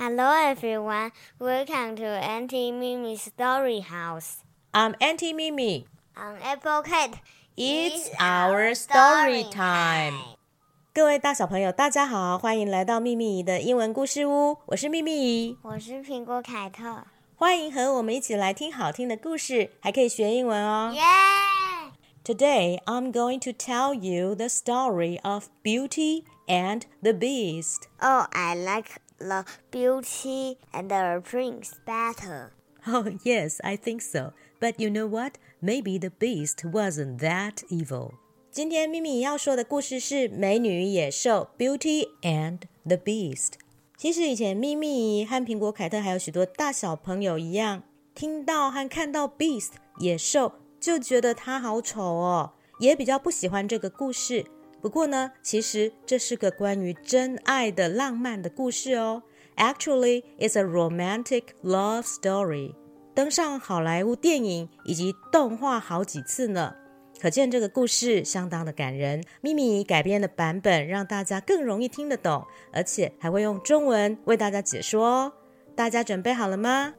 Hello everyone, welcome to Auntie Mimi's Story House. I'm Auntie Mimi. I'm Apple Cat. It's our story time. 各位大小朋友，大家好，欢迎来到秘密姨的英文故事屋。我是秘密姨，我是苹果凯特。欢迎和我们一起来听好听的故事，还可以学英文哦。耶！Today I'm going to tell you the story of Beauty and the Beast. Oh, I like the Beauty and the Prince better. Oh, yes, I think so. But you know what? Maybe the Beast wasn't that evil. 今天咪咪要说的故事是《美女与野兽》（Beauty and the Beast）。其实以前咪咪和苹果凯特还有许多大小朋友一样，听到和看到 Beast 野兽。就觉得他好丑哦，也比较不喜欢这个故事。 不过呢，其实这是个关于真爱的浪漫的故事哦。Actually, it's a romantic love story，登上好莱坞电影以及动画好几次呢。可见这个故事相当的感人。咪咪改编的版本让大家更容易听得懂，而且还会用中文为大家解说哦。大家准备好了吗？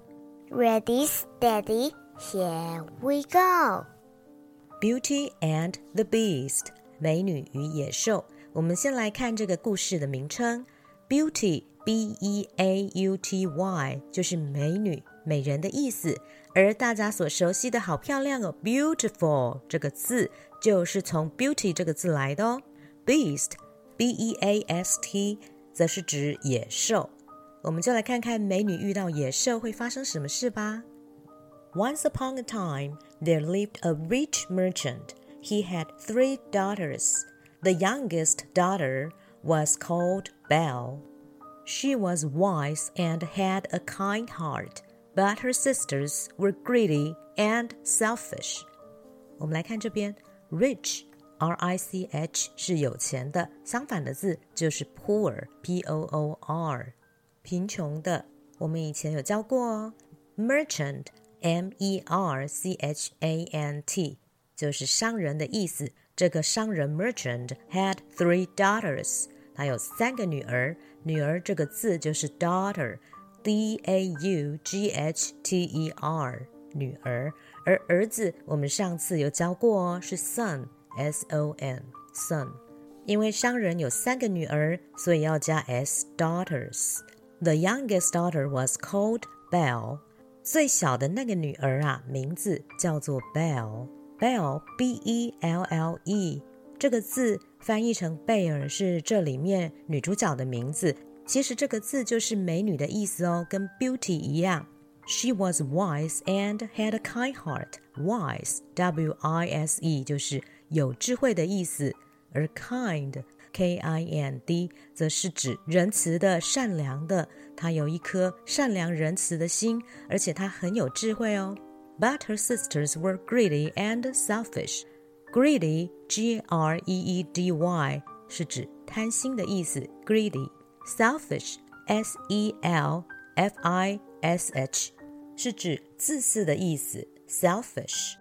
Ready, steady. Here we go. Beauty and the Beast， 美女与野兽。我们先来看这个故事的名称，Beauty，B E A U T Y，就是美女、美人的意思。而大家所熟悉的好漂亮哦，Beautiful 这个字就是从 Beauty 这个字来的哦。Beast，B E A S T，则是指野兽。我们就来看看美女遇到野兽会发生什么事吧。Once upon a time, there lived a rich merchant. He had three daughters. The youngest daughter was called Belle. She was wise and had a kind heart, but her sisters were greedy and selfish. 我们来看这边，rich R I C H 是有钱的，相反的字就是 poor P O O R，贫穷的。我们以前有教过哦，merchant。M E R C H A N T， 就是商人的意思。这个商人 merchant had three daughters，他有三个女儿。女儿这个字就是 daughter，d a u g h t e r，女儿。而儿子我们上次有教过哦，是 son，s o n，son。因为商人有三个女儿，所以要加 s daughters。The youngest daughter was called Belle。最小的那个女儿啊，名字叫做 Belle。Bell, B-E-L-L-E，这个字翻译成贝尔是这里面女主角的名字。其实这个字就是美女的意思哦，跟 beauty 一样。She was wise and had a kind heart. Wise，W-I-S-E，就是有智慧的意思。而 kind。K I N D 则是指仁慈的、善良的。她有一颗善良仁慈的心，而且她很有智慧哦。But her sisters were greedy and selfish. Greedy, G R E E D Y 是指贪心的意思。Greedy, selfish, S E L F I S H 是指自私的意思。Selfish.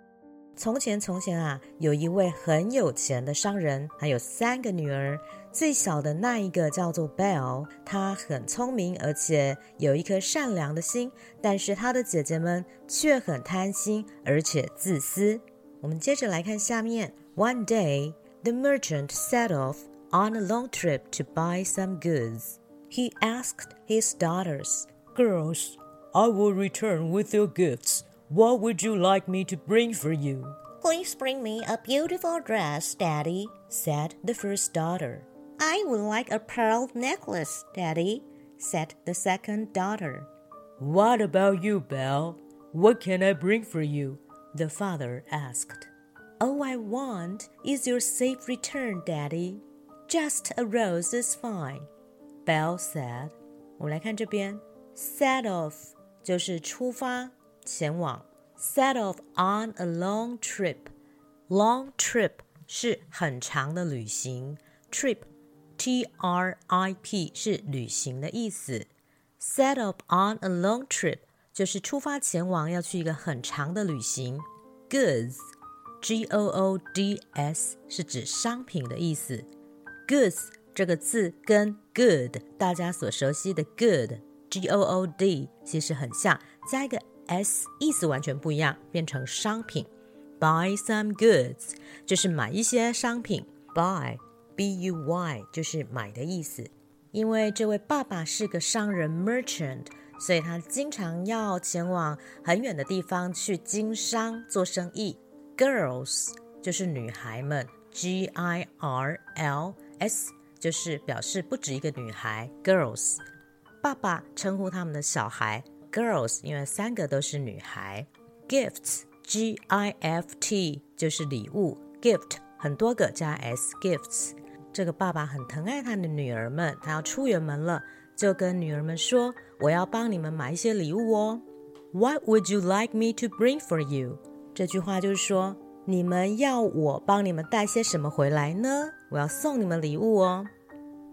从前，从前啊，有一位很有钱的商人，还有三个女儿。最小的那一个叫做 Belle，她很聪明，而且有一颗善良的心。但是她的姐姐们却很贪心，而且自私。我们接着来看下面。One day, the merchant set off on a long trip to buy some goods. He asked his daughters, "Girls, I will return with your gifts." What would you like me to bring for you? Please bring me a beautiful dress, Daddy, said the first daughter. I would like a pearl necklace, Daddy, said the second daughter. What about you, Belle? What can I bring for you? The father asked. All I want is your safe return, Daddy. Just a rose is fine, Belle said. 我们来看这边，set off 就是出发。 前往，set off on a long trip。long trip 是很长的旅行，trip，T R I P 是旅行的意思。set off on a long trip 就是出发前往，要去一个很长的旅行。goods，G O O D S 是指商品的意思。goods 这个字跟 good 大家所熟悉的 good G O O D 其实很像，加一个 s 意思完全不一样，变成商品。Buy some goods 就是买一些商品。Buy B U Y 就是买的意思。因为这位爸爸是个商人 merchant，所以他经常要前往很远的地方去经商做生意。Girls 就是女孩们，G I R L S 就是表示不止一个女孩。Girls，爸爸称呼他们的小孩 girls，因为三个都是女孩。Gifts G I F T 就是礼物，gift 很多个加 s gifts。这个爸爸很疼爱他的女儿们，他要出远门了，就跟女儿们说：“我要帮你们买一些礼物哦。” What would you like me to bring for you？这句话就是说，你们要我帮你们带些什么回来呢？我要送你们礼物哦。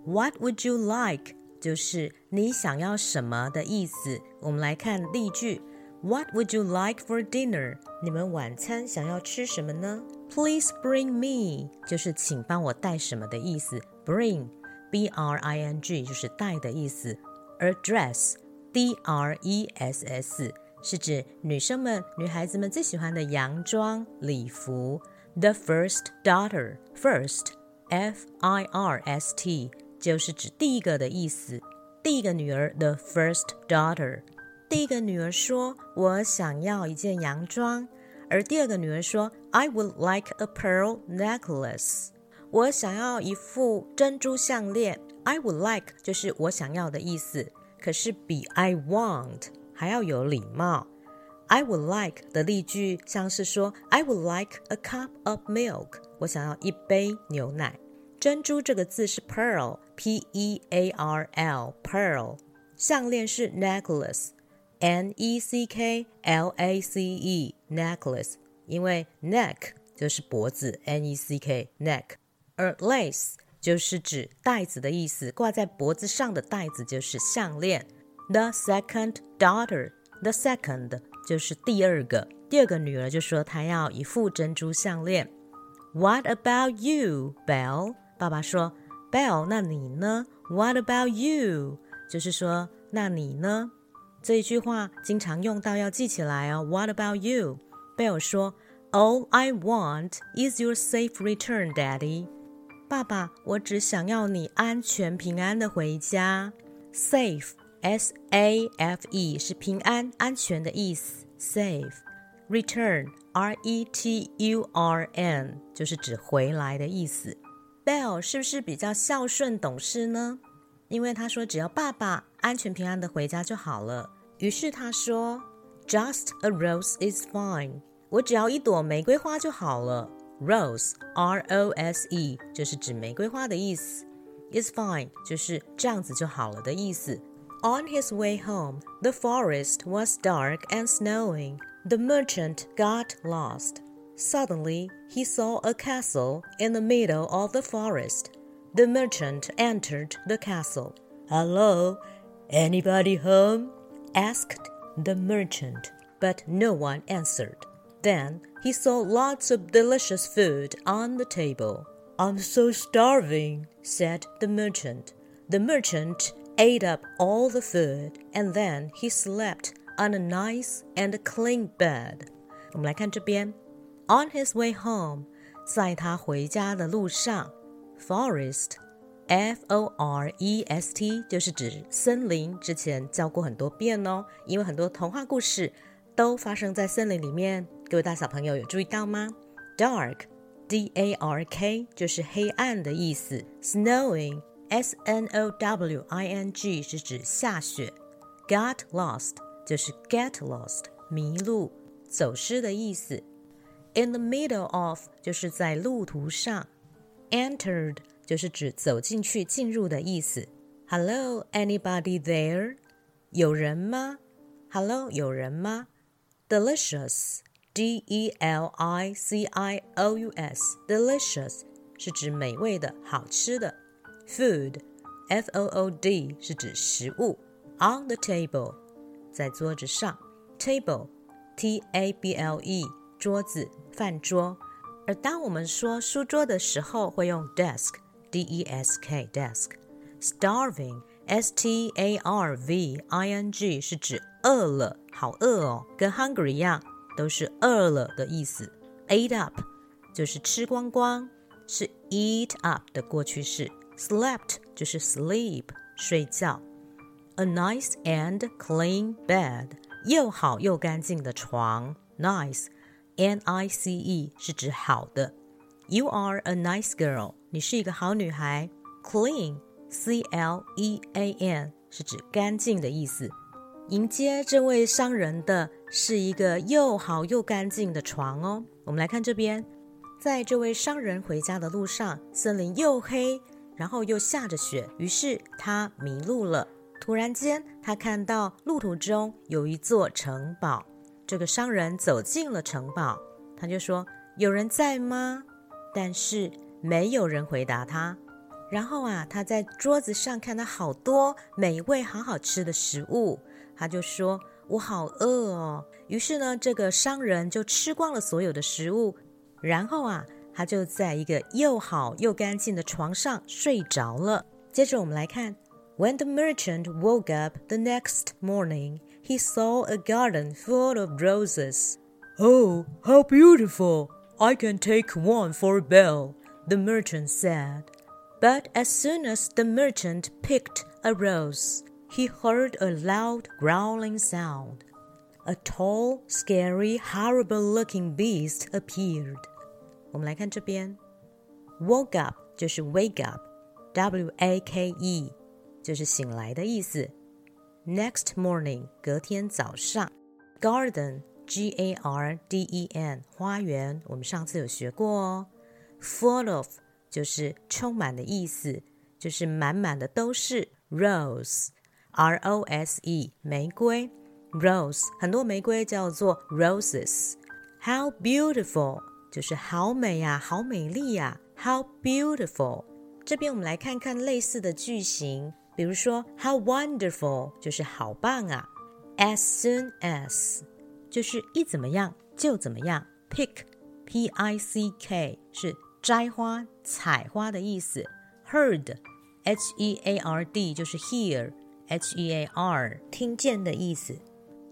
What would you like？就是你想要什么的意思。我们来看例句：What would you like for dinner？你们晚餐想要吃什么呢？Please bring me，就是请帮我带什么的意思。Bring，b r i n g，就是带的意思。而 dress，d r e s s，是指女生们、女孩子们最喜欢的洋装、礼服。The first daughter，first，f i r s t，就是指第一个的意思。第一个女儿，the first daughter。第一个女儿说：“我想要一件洋装。”而第二个女儿说：“I would like a pearl necklace。”我想要一副珍珠项链。I would like 就是我想要的意思，可是比 I want 还要有礼貌。I would like 的例句像是说：“I would like a cup of milk。”我想要一杯牛奶。珍珠这个字是 pearl，p e a r l，pearl。项链是 necklace。N E C K L A C E necklace，因为 neck 就是脖子，N E C K neck，而 lace 就是指带子的意思，挂在脖子上的带子就是项链。The second daughter，the second 就是第二个，第二个女儿就说她要一副珍珠项链。What about you，Bell？ 爸爸说，Belle，那你呢？What about you？就是说，那你呢？这一句话经常用到，要记起来哦。What about you？贝尔说：“All I want is your safe return, Daddy。”爸爸，我只想要你安全平安的回家。Safe, S A F E 是平安、安全的意思。Safe, return, R E T U R N 就是指回来的意思。Belle 是不是比较孝顺懂事呢？因为他说只要爸爸安全平安的回家就好了。于是他说，Just a rose is fine，我只要一朵玫瑰花就好了。Rose，R O S E，就是指玫瑰花的意思。Is fine，就是这样子就好了的意思。On his way home, the forest was dark and snowing. The merchant got lost. Suddenly, he saw a castle in the middle of the forest. The merchant entered the castle. Hello, anybody home? asked the merchant, but no one answered. Then he saw lots of delicious food on the table. I'm so starving, said the merchant. The merchant ate up all the food and then he slept on a nice and clean bed. 我们来看这边 ，On his way home，在他回家的路上，Forest F O R E S T 就是指森林，之前教过很多遍哦。因为很多童话故事都发生在森林里面，各位大小朋友有注意到吗？Dark D A R K 就是黑暗的意思。Snowing S N O W I N G 是指下雪。Got lost 就是 get lost 迷路、走失的意思。In the middle of 就是在路途上。Entered 就是指走进去、进入的意思。Hello, anybody there？有人吗？Hello，有人吗？Delicious, D-E-L-I-C-I-O-U-S，delicious 是指美味的、好吃的。Food, F-O-O-D 是指食物。On the table，在桌子上。Table, T-A-B-L-E， 桌子、饭桌。而当我们说书桌的时候，会用 desk。D E S K desk. Starving S T A R V I N G 是指饿了，好饿哦，跟 hungry 一样，都是饿了的意思。Ate up 就是吃光光，是 eat up 的过去式。Slept 就是 sleep 睡觉。A nice and clean bed 又好又干净的床。Nice N I C E 是指好的。You are a nice girl，你是一个好女孩。Clean C L E A N 是指干净的意思。迎接这位商人的是一个又好又干净的床哦。我们来看这边，在这位商人回家的路上，森林又黑，然后又下着雪，于是他迷路了。突然间，他看到路途中有一座城堡。这个商人走进了城堡，他就说：“有人在吗？”但是没有人回答他。然后啊，他在桌子上看到好多美味、好好吃的食物，他就说：“我好饿哦。”于是呢，这个商人就吃光了所有的食物，然后啊，他就在一个又好又干净的床上睡着了。接着我们来看，When the merchant woke up the next morning, he saw a garden full of roses. Oh, how beautiful! I can take one for a bell, the merchant said. But as soon as the merchant picked a rose, he heard a loud growling sound. A tall, scary, horrible-looking beast appeared. 我们来看这边，woke up 就是 wake up，W A K E 就是醒来的意思。 Next morning 隔天早上，garden G A R D E N 花园，我们上次有学过哦。Full of 就是充满的意思，就是满满的都是 rose，R O S E 玫瑰，rose 很多玫瑰叫做 roses。How beautiful 就是好美呀，好美丽呀。How beautiful 这边我们来看看类似的句型， 比如说 How wonderful 就是好棒啊。As soon as 就是一怎么样就怎么样。Pick P I C K 是摘花、采花的意思。Heard，H E A R D 就是 hear，H E A R 听见的意思。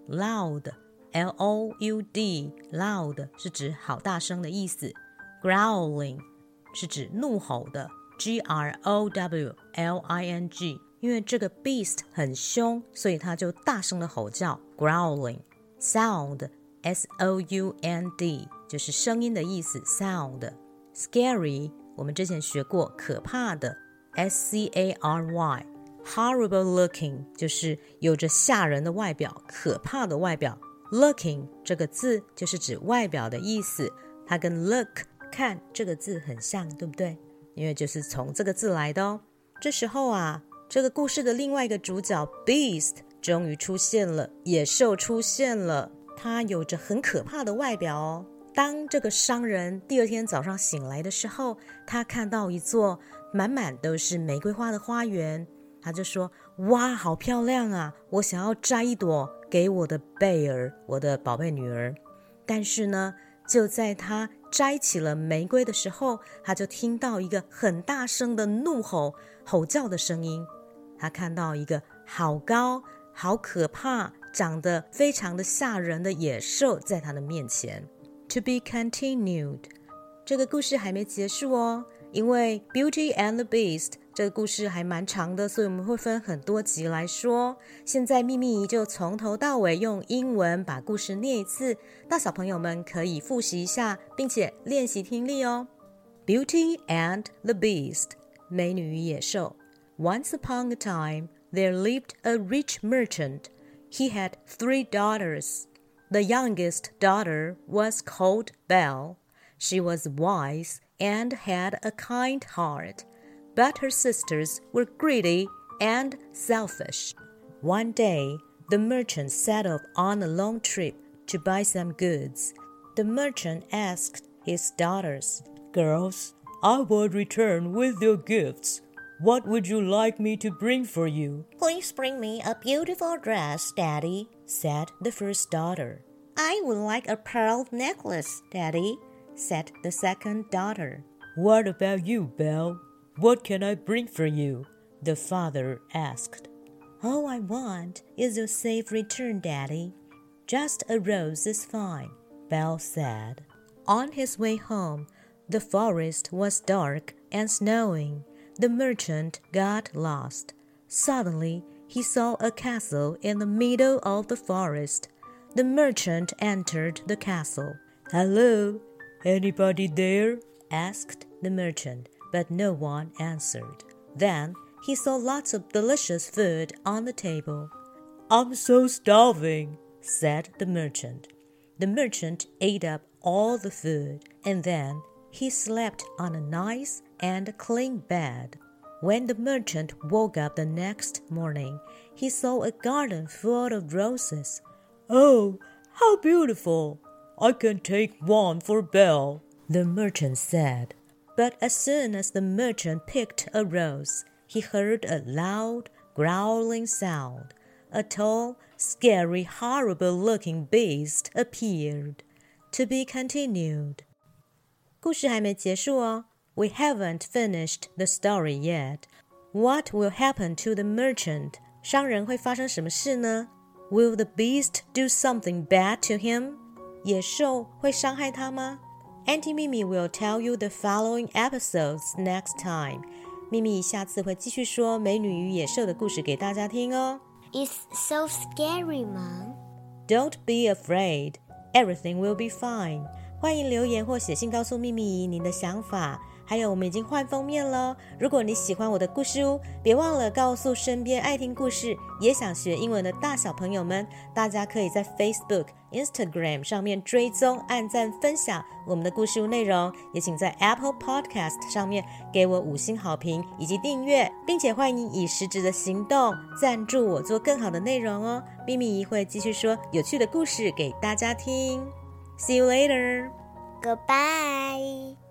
Loud，L O U D，loud 是指好大声的意思。Growling 是指怒吼的，G R O W L I N G， 因为这个 beast 很凶，所以它就大声的吼叫。Growling sound，S O U N D 就是声音的意思。Sound。Scary，我们之前学过，可怕的，S C A R Y。Horrible looking 就是有着吓人的外表，可怕的外表。Looking 这个字就是指外表的意思，它跟 look 看这个字很像，对不对？因为就是从这个字来的哦。这时候啊，这个故事的另外一个主角 Beast 终于出现了，野兽出现了，它有着很可怕的外表哦。当这个商人第二天早上醒来的时候，他看到一座满满都是玫瑰花的花园，他就说：“哇，好漂亮啊！我想要摘一朵给我的贝儿，我的宝贝女儿。”但是呢，就在他摘起了玫瑰的时候，他就听到一个很大声的怒吼、吼叫的声音。他看到一个好高、好可怕、长得非常的吓人的野兽在他的面前。To be continued，这个故事还没结束哦，因为《Beauty and the Beast》这个故事还蛮长的，所以我们会分很多集来说。现在秘密就从头到尾用英文把故事念一次，大小朋友们可以复习一下，并且练习听力哦。《Beauty and the Beast》美女与野兽。Once upon a time, there lived a rich merchant. He had three daughters. The youngest daughter was called Belle. She was wise and had a kind heart, but her sisters were greedy and selfish. One day, the merchant set off on a long trip to buy some goods. The merchant asked his daughters, Girls, I will return with your gifts. What would you like me to bring for you? Please bring me a beautiful dress, Daddy, said the first daughter. I would like a pearl necklace, Daddy, said the second daughter. What about you, Belle? What can I bring for you? The father asked. All I want is your safe return, Daddy. Just a rose is fine, Belle said. On his way home, the forest was dark and snowing. The merchant got lost. Suddenly, he saw a castle in the middle of the forest. The merchant entered the castle. Hello, anybody there? asked the merchant, but no one answered. Then he saw lots of delicious food on the table. I'm so starving, said the merchant. The merchant ate up all the food and then he slept on a nice and clean bed. When the merchant woke up the next morning, he saw a garden full of roses. Oh, how beautiful! I can take one for Belle, the merchant said. But as soon as the merchant picked a rose, he heard a loud, growling sound. A tall, scary, horrible looking beast appeared. To be continued. 故事还没结束哦。 We haven't finished the story yet. What will happen to the merchant? 商人会发生什么事呢？Will the beast do something bad to him? 野兽会伤害他吗？Auntie Mimi will tell you the following episodes next time. 秘密下次会继续说《美女与野兽》的故事给大家听哦。It's so scary, Mom. Don't be afraid. Everything will be fine. 欢迎留言或写信告诉秘密您的想法。 还有，我们已经换封面了。如果你喜欢我的故事屋，别忘了告诉身边爱听故事、也想学英文的大小朋友们。大家可以在 Facebook、Instagram 上面追踪、按赞、分享我们的故事屋内容。也请在 Apple Podcast 上面给我五星好评以及订阅，并且欢迎以实质的行动赞助我做更好的内容哦。咪咪会继续说有趣的故事给大家听。See you later. Goodbye.